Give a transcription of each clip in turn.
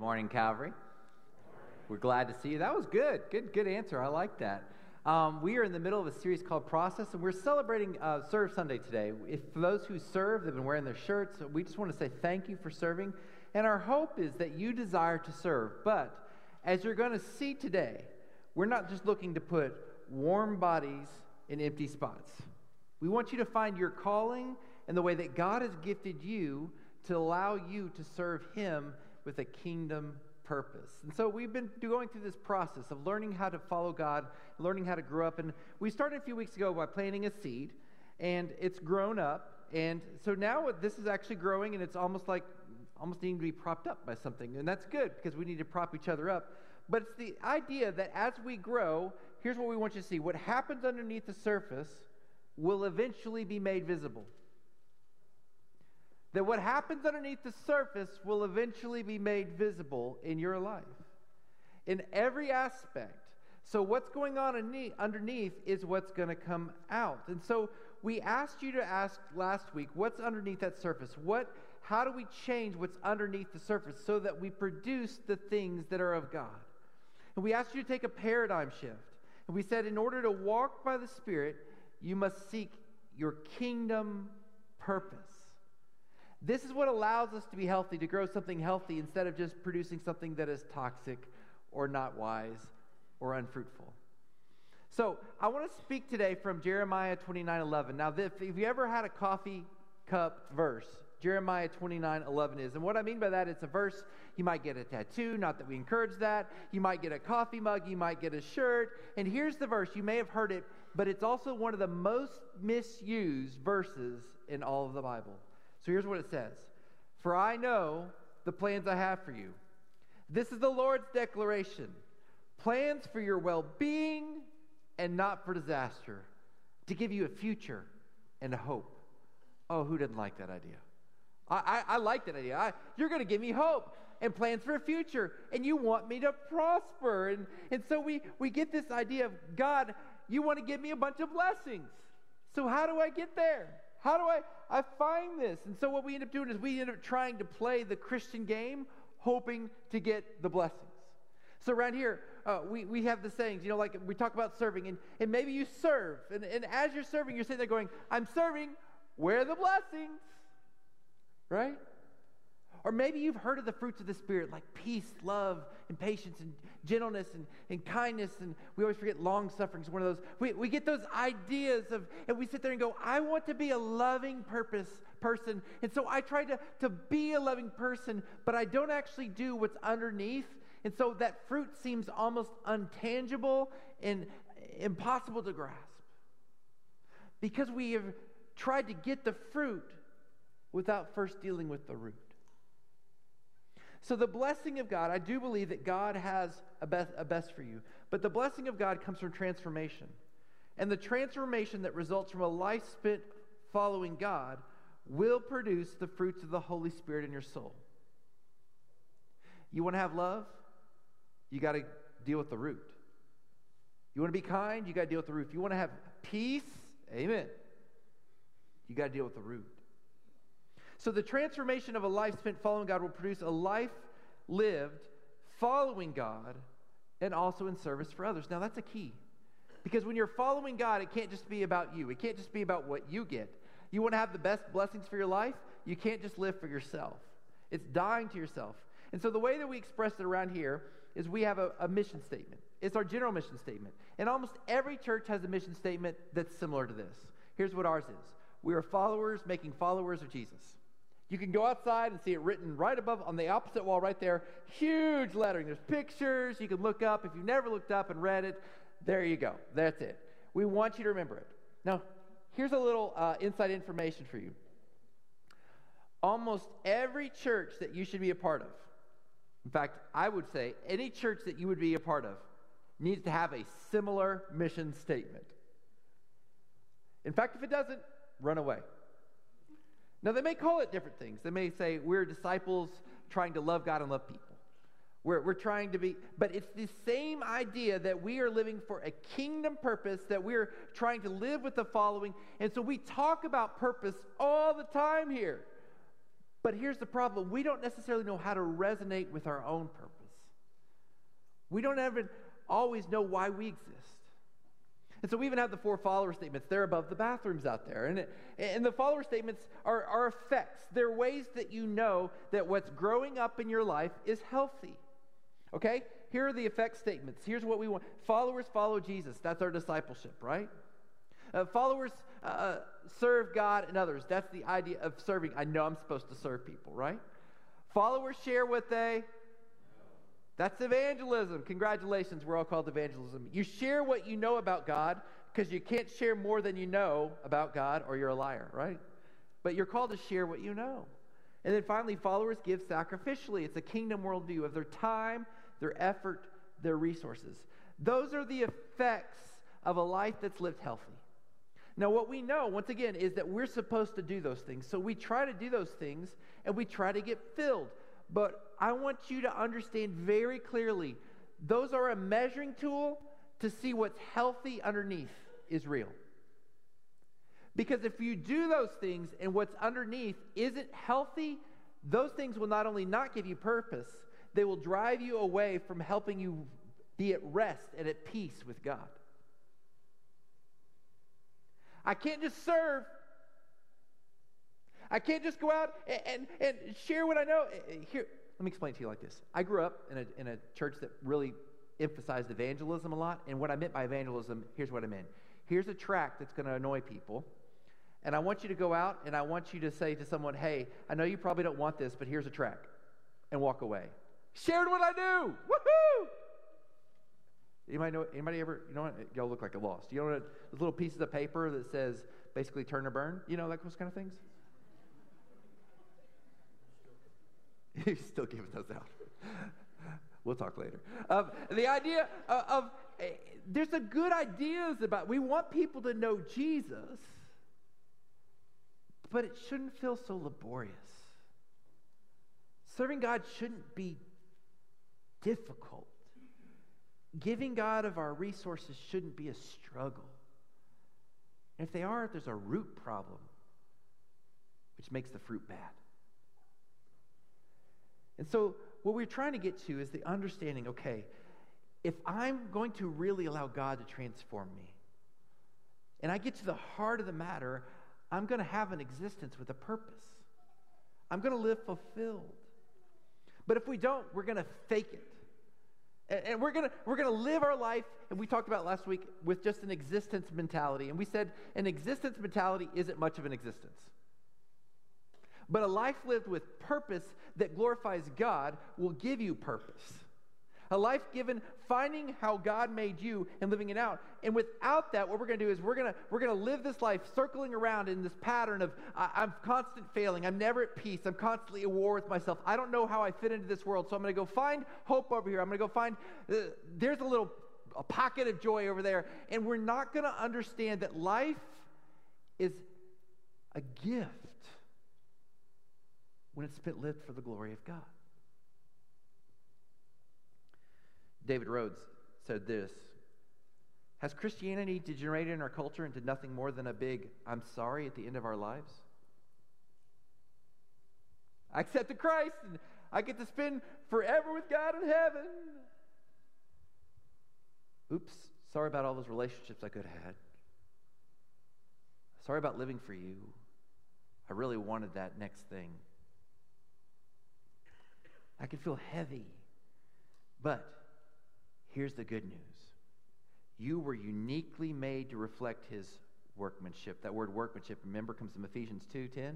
morning, Calvary. We're glad to see you. That was good. Good, good answer. I like that. Um, we are in the middle of a series called Process, and we're celebrating uh, Serve Sunday today. If for those who serve, they've been wearing their shirts. We just want to say thank you for serving. And our hope is that you desire to serve. But as you're going to see today, we're not just looking to put warm bodies in empty spots. We want you to find your calling and the way that God has gifted you to allow you to serve Him with a kingdom purpose. And so we've been going through this process of learning how to follow God, learning how to grow up. And we started a few weeks ago by planting a seed, and it's grown up. And so now this is actually growing, and it's almost like almost needing to be propped up by something. And that's good because we need to prop each other up. But it's the idea that as we grow, here's what we want you to see what happens underneath the surface will eventually be made visible. That what happens underneath the surface will eventually be made visible in your life, in every aspect. So, what's going on underneath is what's going to come out. And so, we asked you to ask last week what's underneath that surface? What, how do we change what's underneath the surface so that we produce the things that are of God? And we asked you to take a paradigm shift. And we said, in order to walk by the Spirit, you must seek your kingdom purpose. This is what allows us to be healthy, to grow something healthy instead of just producing something that is toxic or not wise or unfruitful. So, I want to speak today from Jeremiah 29 11. Now, if, you ever had a coffee cup verse, Jeremiah 29 11 is. And what I mean by that, it's a verse. You might get a tattoo, not that we encourage that. You might get a coffee mug, you might get a shirt. And here's the verse. You may have heard it, but it's also one of the most misused verses in all of the Bible. So here's what it says For I know the plans I have for you. This is the Lord's declaration plans for your well being and not for disaster, to give you a future and a hope. Oh, who didn't like that idea? I, I, I like that idea. I, you're going to give me hope and plans for a future, and you want me to prosper. And, and so we, we get this idea of God, you want to give me a bunch of blessings. So, how do I get there? How do I, I find this? And so, what we end up doing is we end up trying to play the Christian game, hoping to get the blessings. So, around here, uh, we, we have the sayings, you know, like we talk about serving, and, and maybe you serve. And, and as you're serving, you're sitting there going, I'm serving, where are the blessings? Right? Or maybe you've heard of the fruits of the Spirit like peace, love, and patience, and gentleness, and, and kindness. And we always forget long suffering is one of those. We, we get those ideas of, and we sit there and go, I want to be a loving purpose person. And so I try to, to be a loving person, but I don't actually do what's underneath. And so that fruit seems almost untangible and impossible to grasp. Because we have tried to get the fruit without first dealing with the root. So, the blessing of God, I do believe that God has a best, a best for you. But the blessing of God comes from transformation. And the transformation that results from a life spent following God will produce the fruits of the Holy Spirit in your soul. You want to have love? You got to deal with the root. You want to be kind? You got to deal with the root. You want to have peace, amen. You got to deal with the root. So the transformation of a life spent following God will produce a life lived following God and also in service for others. Now that's a key. Because when you're following God, it can't just be about you. It can't just be about what you get. You want to have the best blessings for your life? You can't just live for yourself. It's dying to yourself. And so the way that we express it around here is we have a, a, mission statement. It's our general mission statement. And almost every church has a mission statement that's similar to this. Here's what ours is We are followers making followers of Jesus. You can go outside and see it written right above on the opposite wall, right there. Huge lettering. There's pictures. You can look up. If you've never looked up and read it, there you go. That's it. We want you to remember it. Now, here's a little uh, inside information for you. Almost every church that you should be a part of, in fact, I would say any church that you would be a part of, needs to have a similar mission statement. In fact, if it doesn't, run away. Now, they may call it different things. They may say, we're disciples trying to love God and love people. We're, we're trying to be, but it's the same idea that we are living for a kingdom purpose, that we're trying to live with the following. And so we talk about purpose all the time here. But here's the problem we don't necessarily know how to resonate with our own purpose. We don't ever always know why we exist. And so we even have the four follower statements. They're above the bathrooms out there. And, and the follower statements are, are effects. They're ways that you know that what's growing up in your life is healthy. Okay? Here are the effect statements. Here's what we want followers follow Jesus. That's our discipleship, right? Uh, followers uh, serve God and others. That's the idea of serving. I know I'm supposed to serve people, right? Followers share what they. That's evangelism. Congratulations, we're all called evangelism. You share what you know about God because you can't share more than you know about God or you're a liar, right? But you're called to share what you know. And then finally, followers give sacrificially. It's a kingdom worldview of their time, their effort, their resources. Those are the effects of a life that's lived healthy. Now, what we know, once again, is that we're supposed to do those things. So we try to do those things and we try to get filled. But I want you to understand very clearly those are a measuring tool to see what's healthy underneath is real. Because if you do those things and what's underneath isn't healthy, those things will not only not give you purpose, they will drive you away from helping you be at rest and at peace with God. I can't just serve. I can't just go out and, and, and share what I know. Eh, eh, here, let me explain to you like this. I grew up in a, in a church that really emphasized evangelism a lot. And what I meant by evangelism, here's what I meant. Here's a tract that's going to annoy people. And I want you to go out and I want you to say to someone, hey, I know you probably don't want this, but here's a tract. And walk away. Shared what I do. Woohoo! Anybody know? Anybody ever? You know what? Y'all look like a lost. You know what? Those little pieces of paper that says basically "turn or burn." You know like those kind of things. He's still giving those out. we'll talk later. Um, the idea of, of uh, there's a good ideas about. We want people to know Jesus, but it shouldn't feel so laborious. Serving God shouldn't be difficult. Giving God of our resources shouldn't be a struggle. And if they are, there's a root problem, which makes the fruit bad. And so, what we're trying to get to is the understanding okay, if I'm going to really allow God to transform me, and I get to the heart of the matter, I'm going to have an existence with a purpose. I'm going to live fulfilled. But if we don't, we're going to fake it. And, we're going we're to live our life, and we talked about last week, with just an existence mentality. And we said an existence mentality isn't much of an existence. But a life lived with purpose that glorifies God will give you purpose. A life given finding how God made you and living it out. And without that, what we're going to do is we're going to we're going to live this life circling around in this pattern of I, am constant failing. I'm never at peace. I'm constantly at war with myself. I don't know how I fit into this world. So I'm going to go find hope over here. I'm going to go find uh, there's a little a pocket of joy over there. And we're not going to understand that life is a gift when it's spent lived for the glory of God. David Rhodes said this Has Christianity degenerated in our culture into nothing more than a big I'm sorry at the end of our lives? I accepted Christ and I get to spend forever with God in heaven. Oops, sorry about all those relationships I could have had. Sorry about living for you. I really wanted that next thing. I can feel heavy. But here's the good news you were uniquely made to reflect his workmanship. That word workmanship, remember, comes from Ephesians 2.10.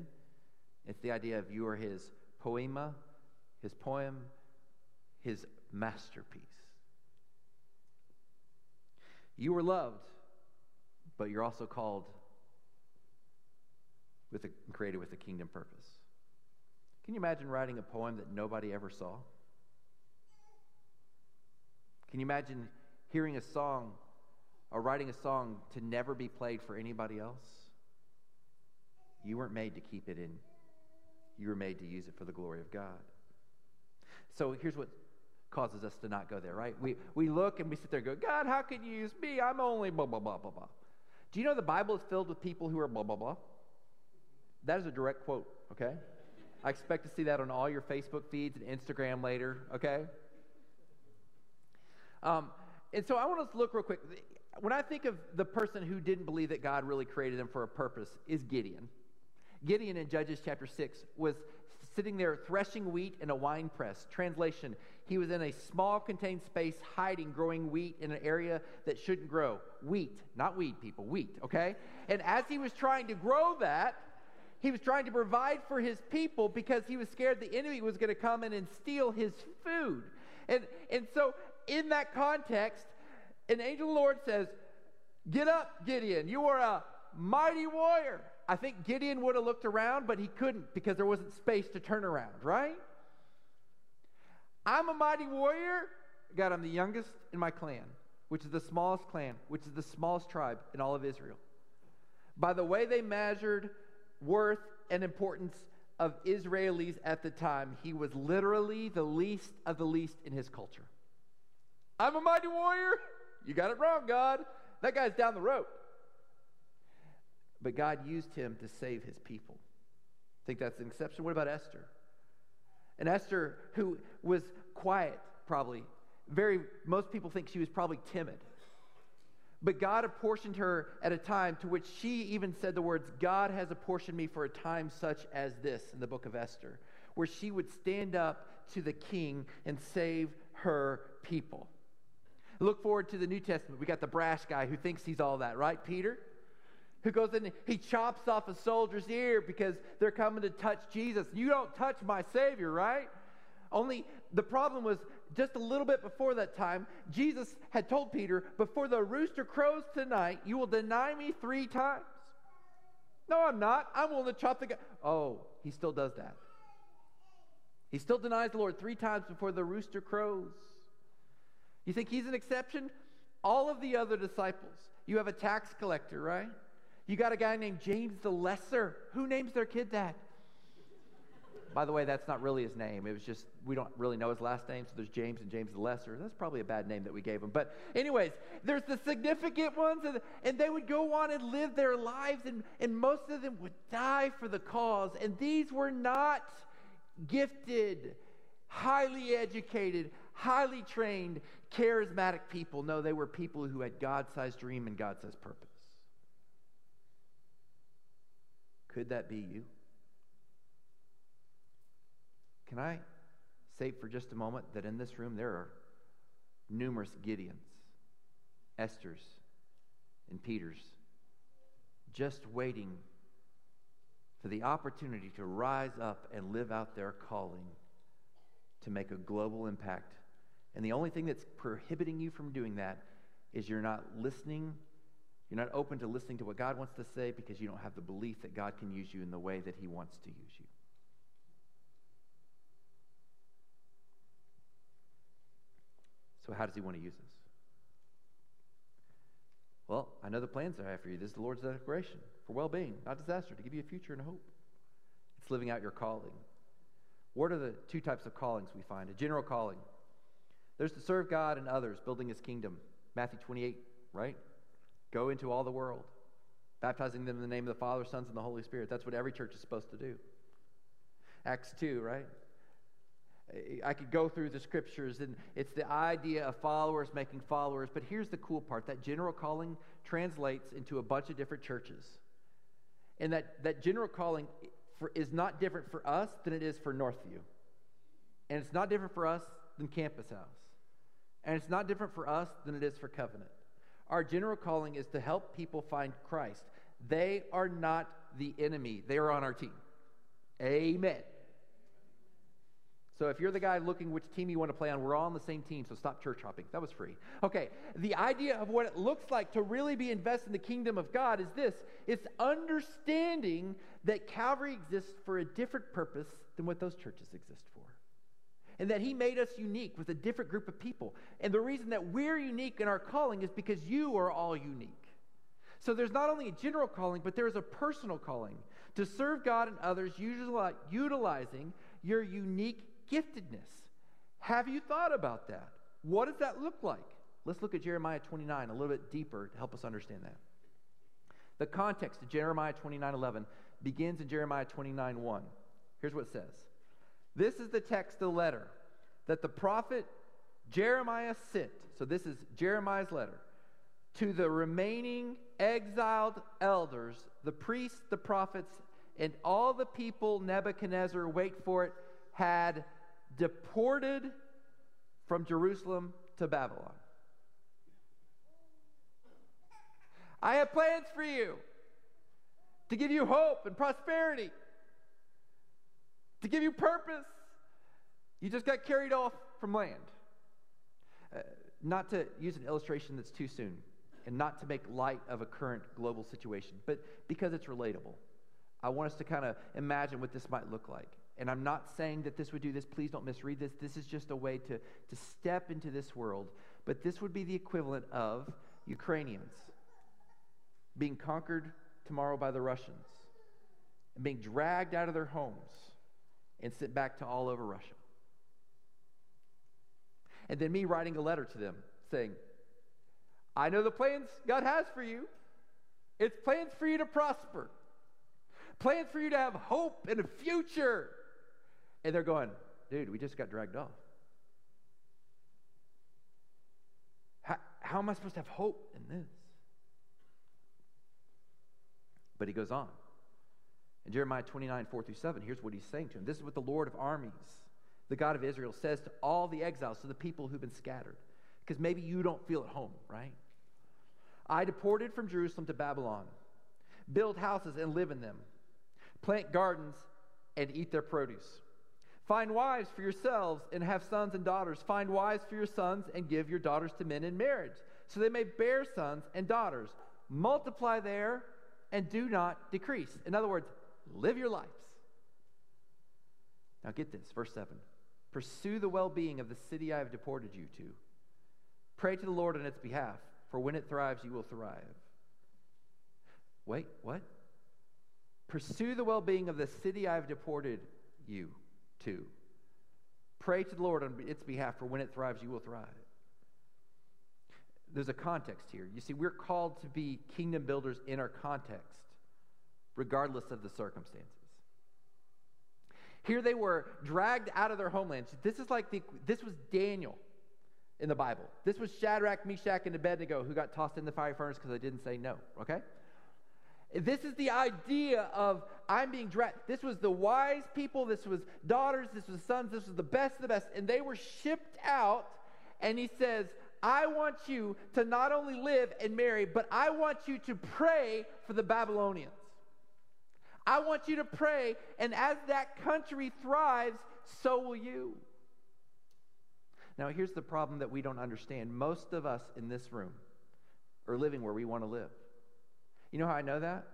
It's the idea of you are his poema, his poem, his masterpiece. You were loved, but you're also called with a, created with a kingdom purpose. Can you imagine writing a poem that nobody ever saw? Can you imagine hearing a song or writing a song to never be played for anybody else? You weren't made to keep it in, you were made to use it for the glory of God. So here's what causes us to not go there, right? We, we look and we sit there and go, God, how can you use me? I'm only blah, blah, blah, blah, blah. Do you know the Bible is filled with people who are blah, blah, blah? That is a direct quote, okay? I expect to see that on all your Facebook feeds and Instagram later, okay? Um, and so I want us to look real quick. When I think of the person who didn't believe that God really created them for a purpose, is Gideon. Gideon in Judges chapter 6 was sitting there threshing wheat in a wine press. Translation, he was in a small contained space hiding, growing wheat in an area that shouldn't grow. Wheat, not weed, people, wheat, okay? And as he was trying to grow that, he was trying to provide for his people because he was scared the enemy was going to come in and steal his food. And, and so, in that context, an angel of the Lord says, Get up, Gideon. You are a mighty warrior. I think Gideon would have looked around, but he couldn't because there wasn't space to turn around, right? I'm a mighty warrior. God, I'm the youngest in my clan, which is the smallest clan, which is the smallest tribe in all of Israel. By the way they measured worth and importance of Israelis at the time, he was literally the least of the least in his culture. I'm a mighty warrior. You got it wrong, God. That guy's down the road. But God used him to save his people. Think that's an exception? What about Esther? And Esther, who was quiet, probably, very, most people think she was probably timid. But God apportioned her at a time to which she even said the words, God has apportioned me for a time such as this in the book of Esther, where she would stand up to the king and save her people. Look forward to the New Testament. We got the brash guy who thinks he's all that, right, Peter? Who goes in, he chops off a soldier's ear because they're coming to touch Jesus. You don't touch my Savior, right? Only the problem was just a little bit before that time, Jesus had told Peter, Before the rooster crows tonight, you will deny me three times. No, I'm not. I'm willing to chop the guy. Oh, he still does that. He still denies the Lord three times before the rooster crows. You think he's an exception? All of the other disciples. You have a tax collector, right? You got a guy named James the Lesser. Who names their kid that? By the way, that's not really his name. It was just, we don't really know his last name, so there's James and James the Lesser. That's probably a bad name that we gave him. But, anyways, there's the significant ones, and, and they would go on and live their lives, and, and most of them would die for the cause. And these were not gifted, highly educated, highly trained, charismatic people. No, they were people who had God sized dream and God sized purpose. Could that be you? Can I say for just a moment that in this room there are numerous Gideons, Esthers, and Peters just waiting for the opportunity to rise up and live out their calling to make a global impact. And the only thing that's prohibiting you from doing that is you're not listening. You're not open to listening to what God wants to say because you don't have the belief that God can use you in the way that He wants to use you. So, how does he want to use us? Well, I know the plans I have for you. This is the Lord's declaration for well being, not disaster, to give you a future and a hope. It's living out your calling. What are the two types of callings we find? A general calling. There's to serve God and others, building his kingdom. Matthew 28, right? Go into all the world, baptizing them in the name of the Father, Sons, and the Holy Spirit. That's what every church is supposed to do. Acts 2, right? I could go through the scriptures, and it's the idea of followers making followers. But here's the cool part that general calling translates into a bunch of different churches. And that, that general calling for, is not different for us than it is for Northview. And it's not different for us than Campus House. And it's not different for us than it is for Covenant. Our general calling is to help people find Christ. They are not the enemy, they are on our team. Amen. So if you're the guy looking which team you want to play on, we're all on the same team, so stop church hopping. That was free. Okay, the idea of what it looks like to really be invested in the kingdom of God is this it's understanding that Calvary exists for a different purpose than what those churches exist for. And that he made us unique with a different group of people. And the reason that we're unique in our calling is because you are all unique. So there's not only a general calling, but there's a personal calling to serve God and others, utilizing your unique giftedness. Have you thought about that? What does that look like? Let's look at Jeremiah 29 a little bit deeper to help us understand that. The context of Jeremiah 29 11 begins in Jeremiah 29 1. Here's what it says This is the text of the letter that the prophet Jeremiah sent. So this is Jeremiah's letter to the remaining exiled elders, the priests, the prophets, and all the people Nebuchadnezzar, wait for it, had deported from Jerusalem to Babylon. I have plans for you to give you hope and prosperity, to give you purpose. You just got carried off from land. Uh, not to use an illustration that's too soon and not to make light of a current global situation, but because it's relatable. I want us to kind of imagine what this might look like. And I'm not saying that this would do this. Please don't misread this. This is just a way to, to step into this world. But this would be the equivalent of Ukrainians being conquered tomorrow by the Russians and being dragged out of their homes and sent back to all over Russia. And then me writing a letter to them saying, I know the plans God has for you. It's plans for you to prosper, plans for you to have hope and a future. And they're going, dude, we just got dragged off. How, how am I supposed to have hope in this? But he goes on. In Jeremiah 29, 4 through 7, here's what he's saying to him. This is what the Lord of armies, the God of Israel, says to all the exiles, to the people who've been scattered. Because maybe you don't feel at home, right? I deported from Jerusalem to Babylon, build houses and live in them, plant gardens and eat their produce. Find wives for yourselves and have sons and daughters. Find wives for your sons and give your daughters to men in marriage, so they may bear sons and daughters. Multiply there and do not decrease. In other words, live your lives. Now get this, verse 7. Pursue the well being of the city I have deported you to. Pray to the Lord on its behalf, for when it thrives, you will thrive. Wait, what? Pursue the well being of the city I have deported you to. Pray to the Lord on its behalf, for when it thrives, you will thrive. There's a context here. You see, we're called to be kingdom builders in our context, regardless of the circumstances. Here they were dragged out of their homelands. This is like the, this was Daniel in the Bible. This was Shadrach, Meshach, and Abednego who got tossed in the fiery furnace because they didn't say no, okay? This is the idea of I'm being dressed. This was the wise people, this was daughters, this was sons, this was the best of the best, and they were shipped out. And he says, I want you to not only live and marry, but I want you to pray for the Babylonians. I want you to pray, and as that country thrives, so will you. Now, here's the problem that we don't understand. Most of us in this room are living where we want to live. You know how I know that?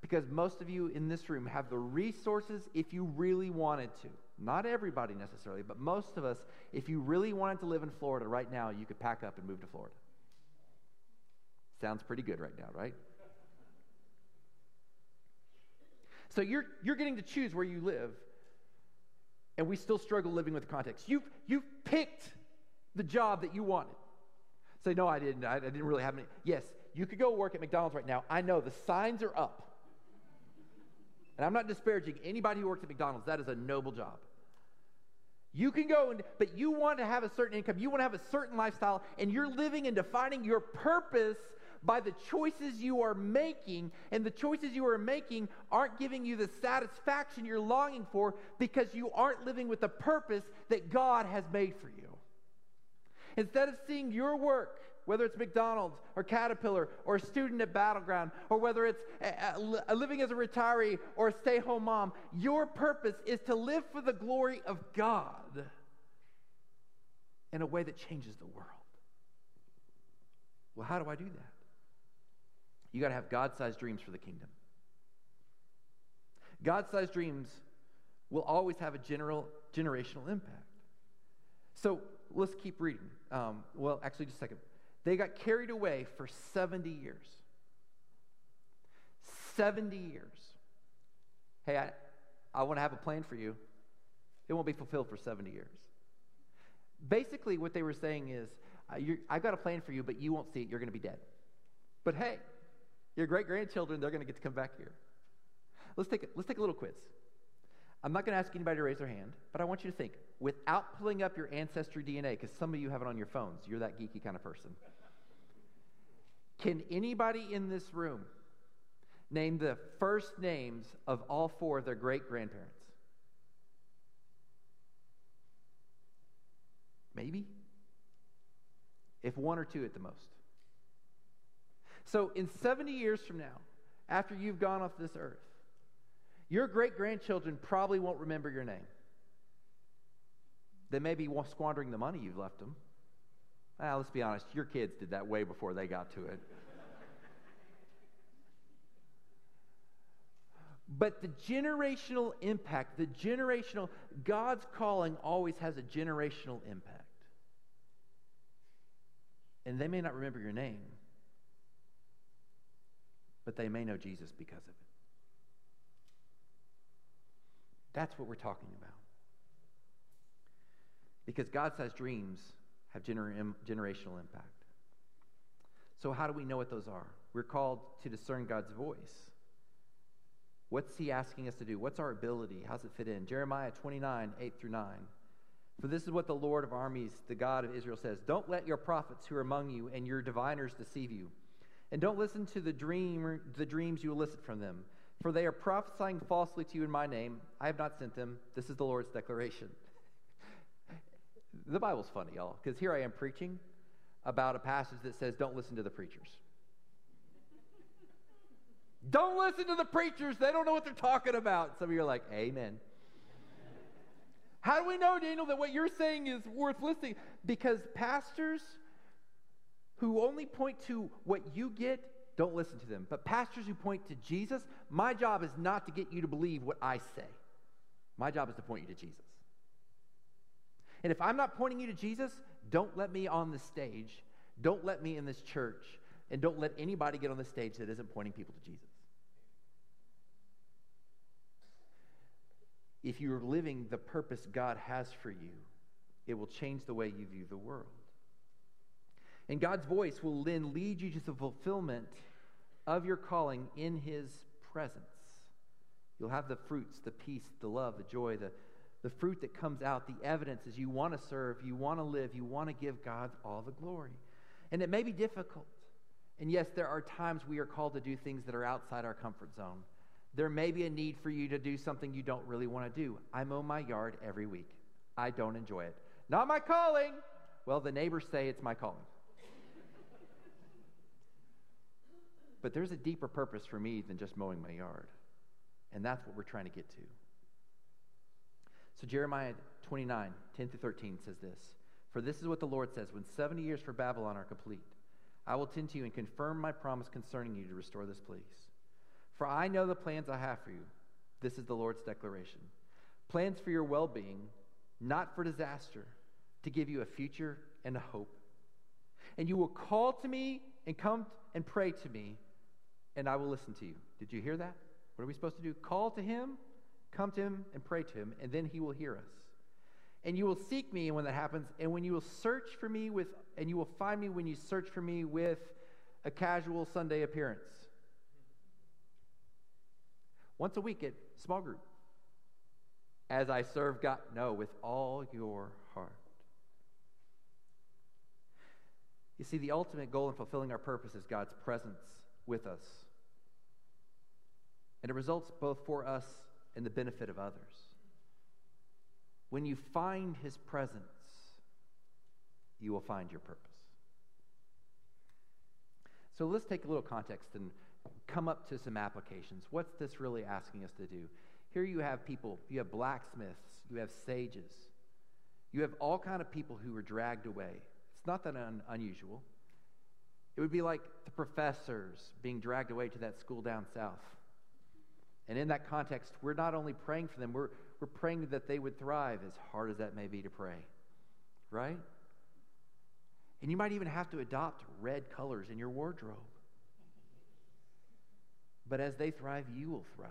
Because most of you in this room have the resources if you really wanted to. Not everybody necessarily, but most of us, if you really wanted to live in Florida right now, you could pack up and move to Florida. Sounds pretty good right now, right? So you're, you're getting to choose where you live, and we still struggle living with the context. You've, you've picked the job that you wanted. Say, no, I didn't. I, I didn't really have any. Yes, you could go work at McDonald's right now. I know the signs are up. And I'm not disparaging anybody who works at McDonald's. That is a noble job. You can go, and, but you want to have a certain income, you want to have a certain lifestyle, and you're living and defining your purpose by the choices you are making, and the choices you are making aren't giving you the satisfaction you're longing for because you aren't living with the purpose that God has made for you. Instead of seeing your work whether it's McDonald's or Caterpillar or a student at Battleground or whether it's a, a, living as a retiree or a stay home mom, your purpose is to live for the glory of God in a way that changes the world. Well, how do I do that? You got to have God sized dreams for the kingdom. God sized dreams will always have a general generational impact. So let's keep reading. Um, well, actually, just a second. They got carried away for 70 years. 70 years. Hey, I, I want to have a plan for you. It won't be fulfilled for 70 years. Basically, what they were saying is, uh, I've got a plan for you, but you won't see it. You're going to be dead. But hey, your great grandchildren, they're going to get to come back here. Let's take, a, let's take a little quiz. I'm not going to ask anybody to raise their hand, but I want you to think without pulling up your ancestry DNA, because some of you have it on your phones. You're that geeky kind of person. Can anybody in this room name the first names of all four of their great grandparents? Maybe? If one or two at the most. So, in 70 years from now, after you've gone off this earth, your great grandchildren probably won't remember your name. They may be squandering the money you've left them. Ah, let's be honest, your kids did that way before they got to it. but the generational impact, the generational, God's calling always has a generational impact. And they may not remember your name, but they may know Jesus because of it. That's what we're talking about. Because God sized dreams have gener- generational impact. So, how do we know what those are? We're called to discern God's voice. What's He asking us to do? What's our ability? How's it fit in? Jeremiah 29, 8 through 9. For this is what the Lord of armies, the God of Israel, says Don't let your prophets who are among you and your diviners deceive you. And don't listen to the, dream, the dreams you elicit from them for they are prophesying falsely to you in my name. I have not sent them. This is the Lord's declaration. the Bible's funny, y'all, because here I am preaching about a passage that says, don't listen to the preachers. don't listen to the preachers. They don't know what they're talking about. Some of you are like, Amen. How do we know, Daniel, that what you're saying is worth listening? Because pastors who only point to what you get don't listen to them. But pastors who point to Jesus, my job is not to get you to believe what I say. My job is to point you to Jesus. And if I'm not pointing you to Jesus, don't let me on the stage, don't let me in this church, and don't let anybody get on the stage that isn't pointing people to Jesus. If you're living the purpose God has for you, it will change the way you view the world. And God's voice will then lead you to the fulfillment of your calling in His presence. You'll have the fruits, the peace, the love, the joy, the, the fruit that comes out, the evidence as you want to serve, you want to live, you want to give God all the glory. And it may be difficult. And yes, there are times we are called to do things that are outside our comfort zone. There may be a need for you to do something you don't really want to do. I mow my yard every week. I don't enjoy it. Not my calling. Well, the neighbors say it's my calling. But there's a deeper purpose for me than just mowing my yard. And that's what we're trying to get to. So Jeremiah 29, 10 through 13 says this For this is what the Lord says When 70 years for Babylon are complete, I will tend to you and confirm my promise concerning you to restore this place. For I know the plans I have for you. This is the Lord's declaration plans for your well being, not for disaster, to give you a future and a hope. And you will call to me and come and pray to me and I will listen to you. Did you hear that? What are we supposed to do? Call to him, come to him, and pray to him, and then he will hear us. And you will seek me when that happens, and when you will search for me with, and you will find me when you search for me with a casual Sunday appearance. Once a week at small group. As I serve God, no, with all your heart. You see, the ultimate goal in fulfilling our purpose is God's presence with us. And it results both for us and the benefit of others. When you find his presence, you will find your purpose. So let's take a little context and come up to some applications. What's this really asking us to do? Here you have people, you have blacksmiths, you have sages, you have all kind of people who were dragged away. It's not that un- unusual. It would be like the professors being dragged away to that school down south. And in that context, we're not only praying for them, we're, we're praying that they would thrive, as hard as that may be to pray. Right? And you might even have to adopt red colors in your wardrobe. But as they thrive, you will thrive.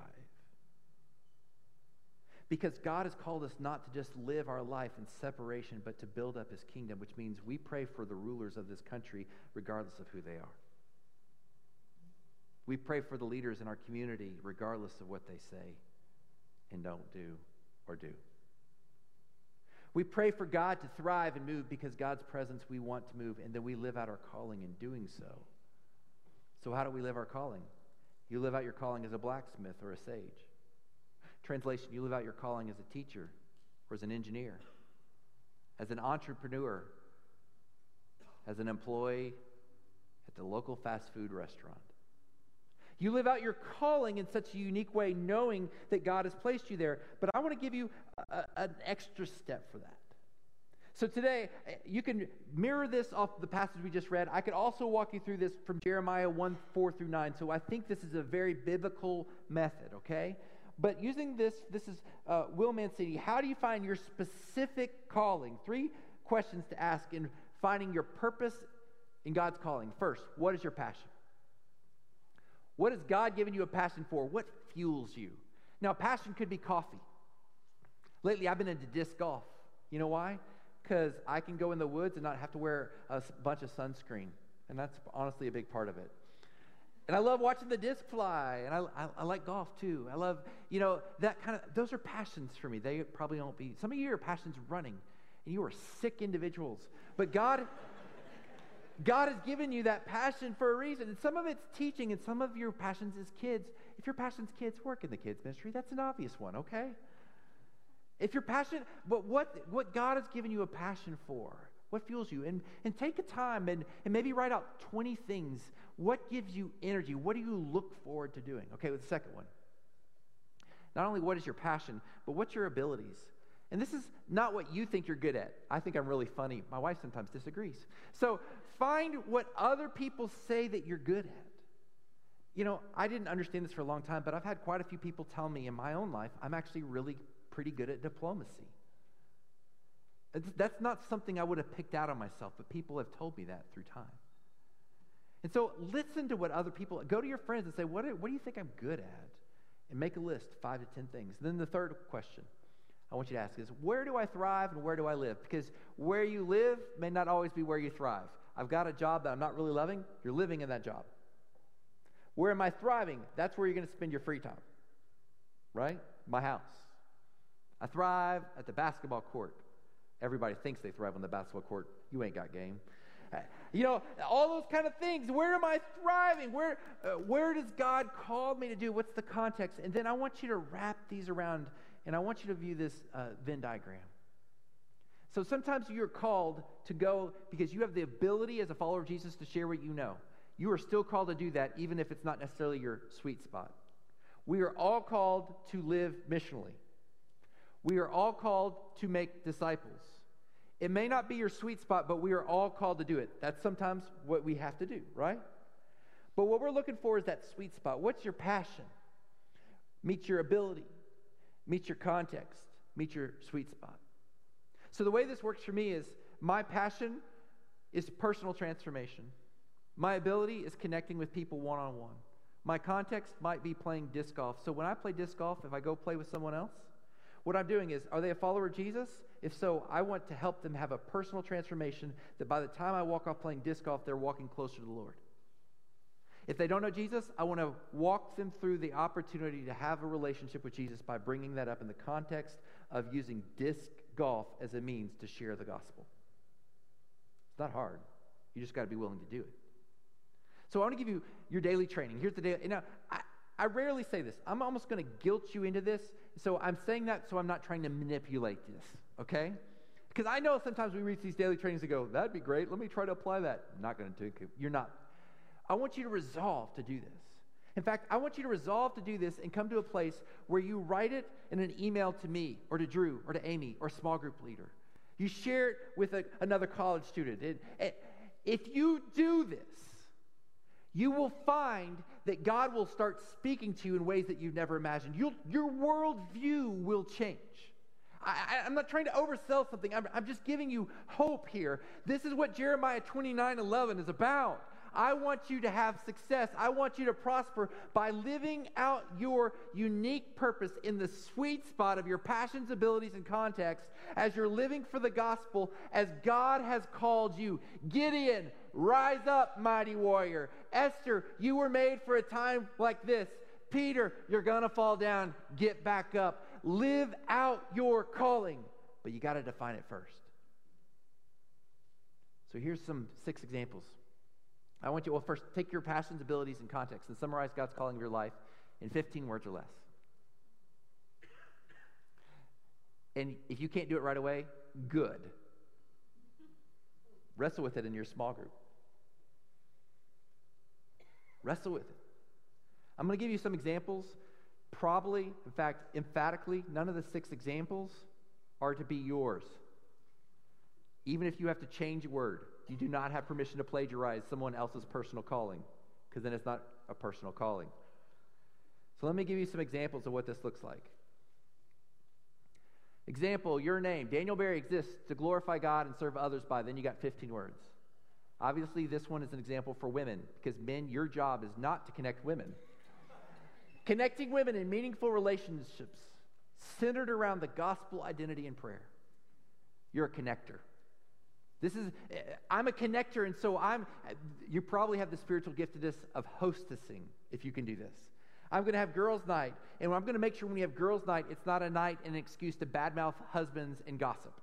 Because God has called us not to just live our life in separation, but to build up his kingdom, which means we pray for the rulers of this country regardless of who they are. We pray for the leaders in our community regardless of what they say and don't do. or do. We pray for God to thrive and move because God's presence we want to move, and then we live out our calling in doing so. So, how do we live our calling? You live out your calling as a blacksmith or a sage. Translation, you live out your calling as a teacher or as an engineer, as an entrepreneur, as an employee at the local fast food restaurant. You live out your calling in such a unique way, knowing that God has placed you there. But I want to give you a, an extra step for that. So today, you can mirror this off the passage we just read. I could also walk you through this from Jeremiah 1 4 through 9. So I think this is a very biblical method, okay? But using this, this is uh, Will Mancini. How do you find your specific calling? Three questions to ask in finding your purpose in God's calling. First, what is your passion? What has God given you a passion for? What fuels you? Now, passion could be coffee. Lately, I've been into disc golf. You know why? Because I can go in the woods and not have to wear a bunch of sunscreen. And that's honestly a big part of it. And I love watching the disc fly, and I, I, I, like golf too. I love, you know, that kind of, those are passions for me. They probably won't be, some of you are passions running, and you are sick individuals. But God, God has given you that passion for a reason. And some of it's teaching, and some of your passions is kids. If your passion's kids, work in the kids' ministry. That's an obvious one, okay? If you're passionate, but what, what God has given you a passion for, what fuels you? And, and take a time and, and maybe write out 20 things. What gives you energy? What do you look forward to doing? Okay, with the second one. Not only what is your passion, but what's your abilities? And this is not what you think you're good at. I think I'm really funny. My wife sometimes disagrees. So find what other people say that you're good at. You know, I didn't understand this for a long time, but I've had quite a few people tell me in my own life I'm actually really pretty good at diplomacy. That's not something I would have picked out on myself, but people have told me that through time. And so listen to what other people, go to your friends and say, what do, what do you think I'm good at? And make a list, five to 10 things. And then the third question I want you to ask is where do I thrive and where do I live? Because where you live may not always be where you thrive. I've got a job that I'm not really loving, you're living in that job. Where am I thriving? That's where you're going to spend your free time, right? My house. I thrive at the basketball court. Everybody thinks they thrive on the basketball court. You ain't got game. You know, all those kind of things. Where am I thriving? Where, uh, where does God call me to do? What's the context? And then I want you to wrap these around and I want you to view this uh, Venn diagram. So sometimes you're called to go because you have the ability as a follower of Jesus to share what you know. You are still called to do that, even if it's not necessarily your sweet spot. We are all called to live missionally. We are all called to make disciples. It may not be your sweet spot, but we are all called to do it. That's sometimes what we have to do, right? But what we're looking for is that sweet spot. What's your passion? Meet your ability meet your context, meet your sweet spot. So, the way this works for me is my passion is personal transformation. My ability is connecting with people one on one. My context might be playing disc golf. So, when I play disc golf, if I go play with someone else, what I'm doing is, are they a follower of Jesus? If so, I want to help them have a personal transformation that by the time I walk off playing disc golf, they're walking closer to the Lord. If they don't know Jesus, I want to walk them through the opportunity to have a relationship with Jesus by bringing that up in the context of using disc golf as a means to share the gospel. It's not hard. You just got to be willing to do it. So I want to give you your daily training. Here's the daily. Now, I, I rarely say this. I'm almost going to guilt you into this. So I'm saying that so I'm not trying to manipulate this, okay? Because I know sometimes we reach these daily trainings and go, that'd be great. Let me try to apply that. I'm not going to. Do it. You're not I want you to resolve to do this. In fact, I want you to resolve to do this and come to a place where you write it in an email to me or to Drew or to Amy or small group leader. You share it with a, another college student. And, and if you do this, you will find that God will start speaking to you in ways that you've never imagined. You'll, your worldview will change. I, am not trying to oversell something. I'm, I'm just giving you hope here. This is what Jeremiah 29 11 is about. I want you to have success. I want you to prosper by living out your unique purpose in the sweet spot of your passions, abilities, and context as you're living for the gospel as God has called you. Gideon, rise up, mighty warrior. Esther, you were made for a time like this. Peter, you're going to fall down. Get back up. live out your calling, but you got to define it first. So here's some six examples. I want you, well, first, take your passions, abilities, and context and summarize God's calling of your life in 15 words or less. And if you can't do it right away, good. Wrestle with it in your small group. Wrestle with it. I'm going to give you some examples. Probably, in fact, emphatically, none of the six examples are to be yours. Even if you have to change a word, you do not have permission to plagiarize someone else's personal calling, because then it's not a personal calling. So let me give you some examples of what this looks like. Example, your name. Daniel Barry exists to glorify God and serve others by. Then you got 15 words. Obviously, this one is an example for women because men, your job is not to connect women. Connecting women in meaningful relationships centered around the gospel identity and prayer. You're a connector. This is, eh, I'm a connector, and so I'm, you probably have the spiritual giftedness of hostessing if you can do this. I'm going to have girls' night, and I'm going to make sure when we have girls' night, it's not a night and an excuse to badmouth husbands and gossip.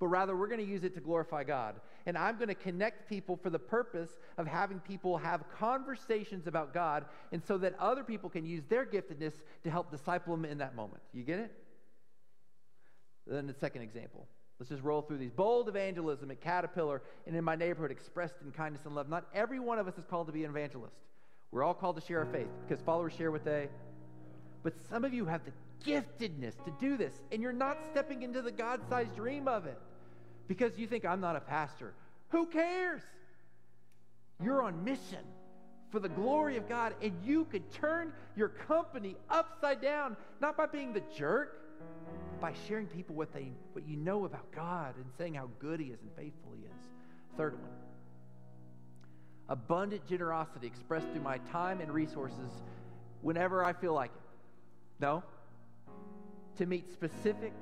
But rather, we're going to use it to glorify God. And I'm going to connect people for the purpose of having people have conversations about God, and so that other people can use their giftedness to help disciple them in that moment. You get it? Then the second example. Let's just roll through these. Bold evangelism at Caterpillar and in my neighborhood expressed in kindness and love. Not every one of us is called to be an evangelist. We're all called to share our faith because followers share what they. But some of you have the giftedness to do this, and you're not stepping into the God sized dream of it because you think, I'm not a pastor. Who cares? You're on mission for the glory of God, and you could turn your company upside down, not by being the jerk, by sharing people what they what you know about God and saying how good He is and faithful He is. Third one abundant generosity expressed through my time and resources whenever I feel like it. No. To meet specific,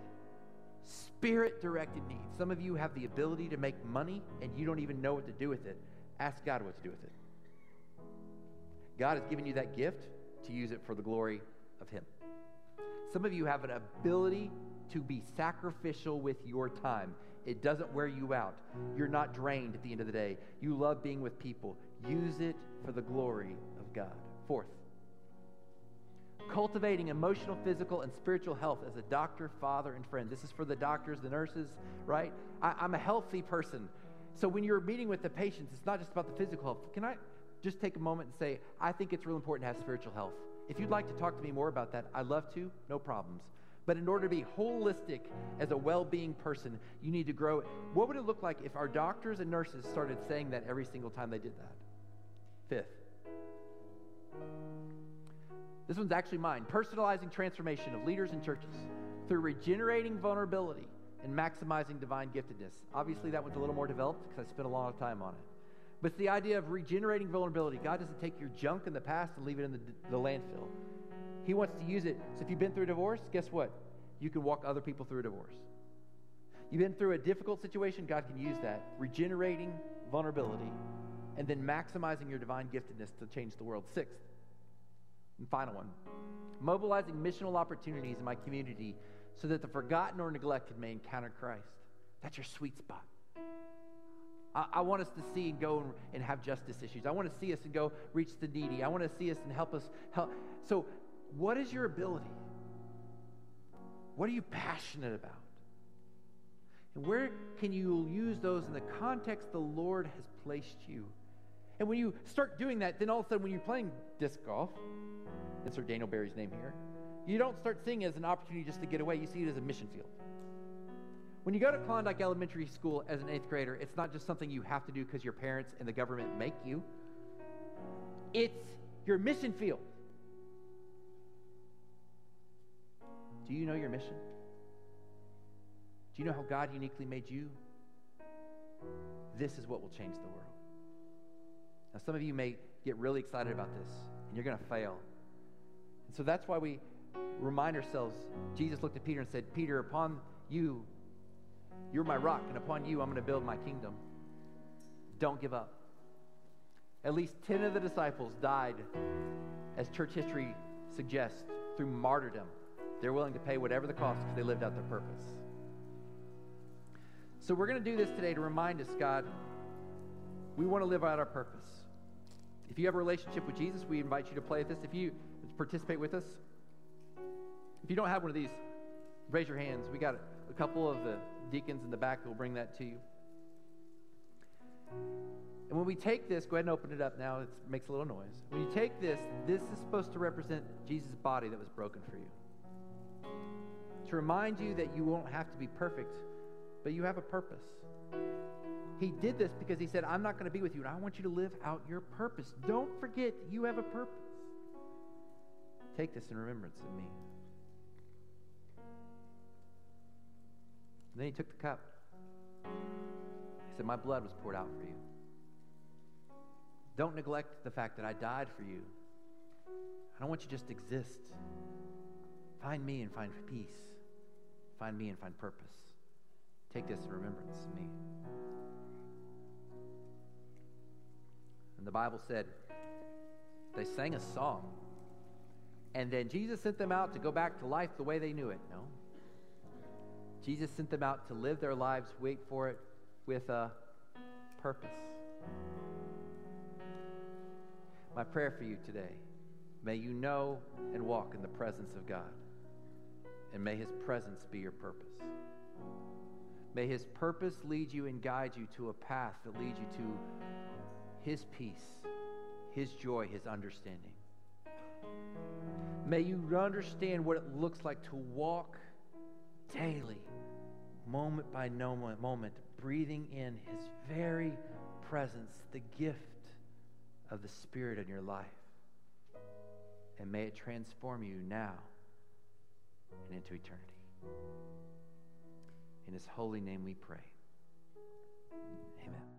spirit directed needs. Some of you have the ability to make money and you don't even know what to do with it. Ask God what to do with it. God has given you that gift to use it for the glory of Him. Some of you have an ability to be sacrificial with your time. It doesn't wear you out. You're not drained at the end of the day. You love being with people. Use it for the glory of God. Fourth, cultivating emotional, physical, and spiritual health as a doctor, father, and friend. This is for the doctors, the nurses, right? I, am a healthy person. So when you're meeting with the patients, it's not just about the physical health. Can I just take a moment and say, I think it's real important to have spiritual health. If you'd like to talk to me more about that, I'd love to, no problems. But in order to be holistic as a well being person, you need to grow. What would it look like if our doctors and nurses started saying that every single time they did that? Fifth, this one's actually mine personalizing transformation of leaders and churches through regenerating vulnerability and maximizing divine giftedness. Obviously, that one's a little more developed because I spent a lot of time on it. But it's the idea of regenerating vulnerability. God doesn't take your junk in the past and leave it in the, the landfill. He wants to use it. So if you've been through a divorce, guess what? You can walk other people through a divorce. You've been through a difficult situation, God can use that. Regenerating vulnerability and then maximizing your divine giftedness to change the world. Sixth and final one mobilizing missional opportunities in my community so that the forgotten or neglected may encounter Christ. That's your sweet spot. I, want us to see and go and, and have justice issues. I want to see us and go reach the needy. I want to see us and help us help. So what is your ability? What are you passionate about? And where can you use those in the context the Lord has placed you? And when you start doing that, then all of a sudden, when you're playing disc golf, insert Daniel Barry's name here, you don't start seeing it as an opportunity just to get away. You see it as a mission field. When you go to Klondike Elementary School as an eighth grader, it's not just something you have to do because your parents and the government make you, it's your mission field. Do you know your mission? Do you know how God uniquely made you? This is what will change the world. Now, some of you may get really excited about this, and you're going to fail. And so that's why we remind ourselves Jesus looked at Peter and said, Peter, upon you, you're my rock, and upon you, I'm going to build my kingdom. Don't give up. At least 10 of the disciples died, as church history suggests, through martyrdom They're willing to pay whatever the cost because they lived out their purpose. So we're going to do this today to remind us, God, we want to live out our purpose. If you have a relationship with Jesus, we invite you to play with this. If you participate with us, if you don't have one of these, raise your hands. We got a couple of the deacons in the back who will bring that to you. And when we take this, go ahead and open it up now. It makes a little noise. When you take this, this is supposed to represent Jesus' body that was broken for you. To remind you that you won't have to be perfect, but you have a purpose. He did this because he said, I'm not going to be with you, and I want you to live out your purpose. Don't forget you have a purpose. Take this in remembrance of me. And then he took the cup. He said, My blood was poured out for you. Don't neglect the fact that I died for you. I don't want you to just exist. Find me and find peace. Find me and find purpose. Take this in remembrance of me. And the Bible said they sang a song. And then Jesus sent them out to go back to life the way they knew it. No. Jesus sent them out to live their lives, wait for it, with a purpose. My prayer for you today may you know and walk in the presence of God, and may His presence be your purpose. May His purpose lead you and guide you to a path that leads you to His peace, His joy, His understanding. May you understand what it looks like to walk daily, moment by moment, breathing in His very presence, the gift of the Spirit in your life. And may it transform you now and into eternity. In His holy name we pray. Amen.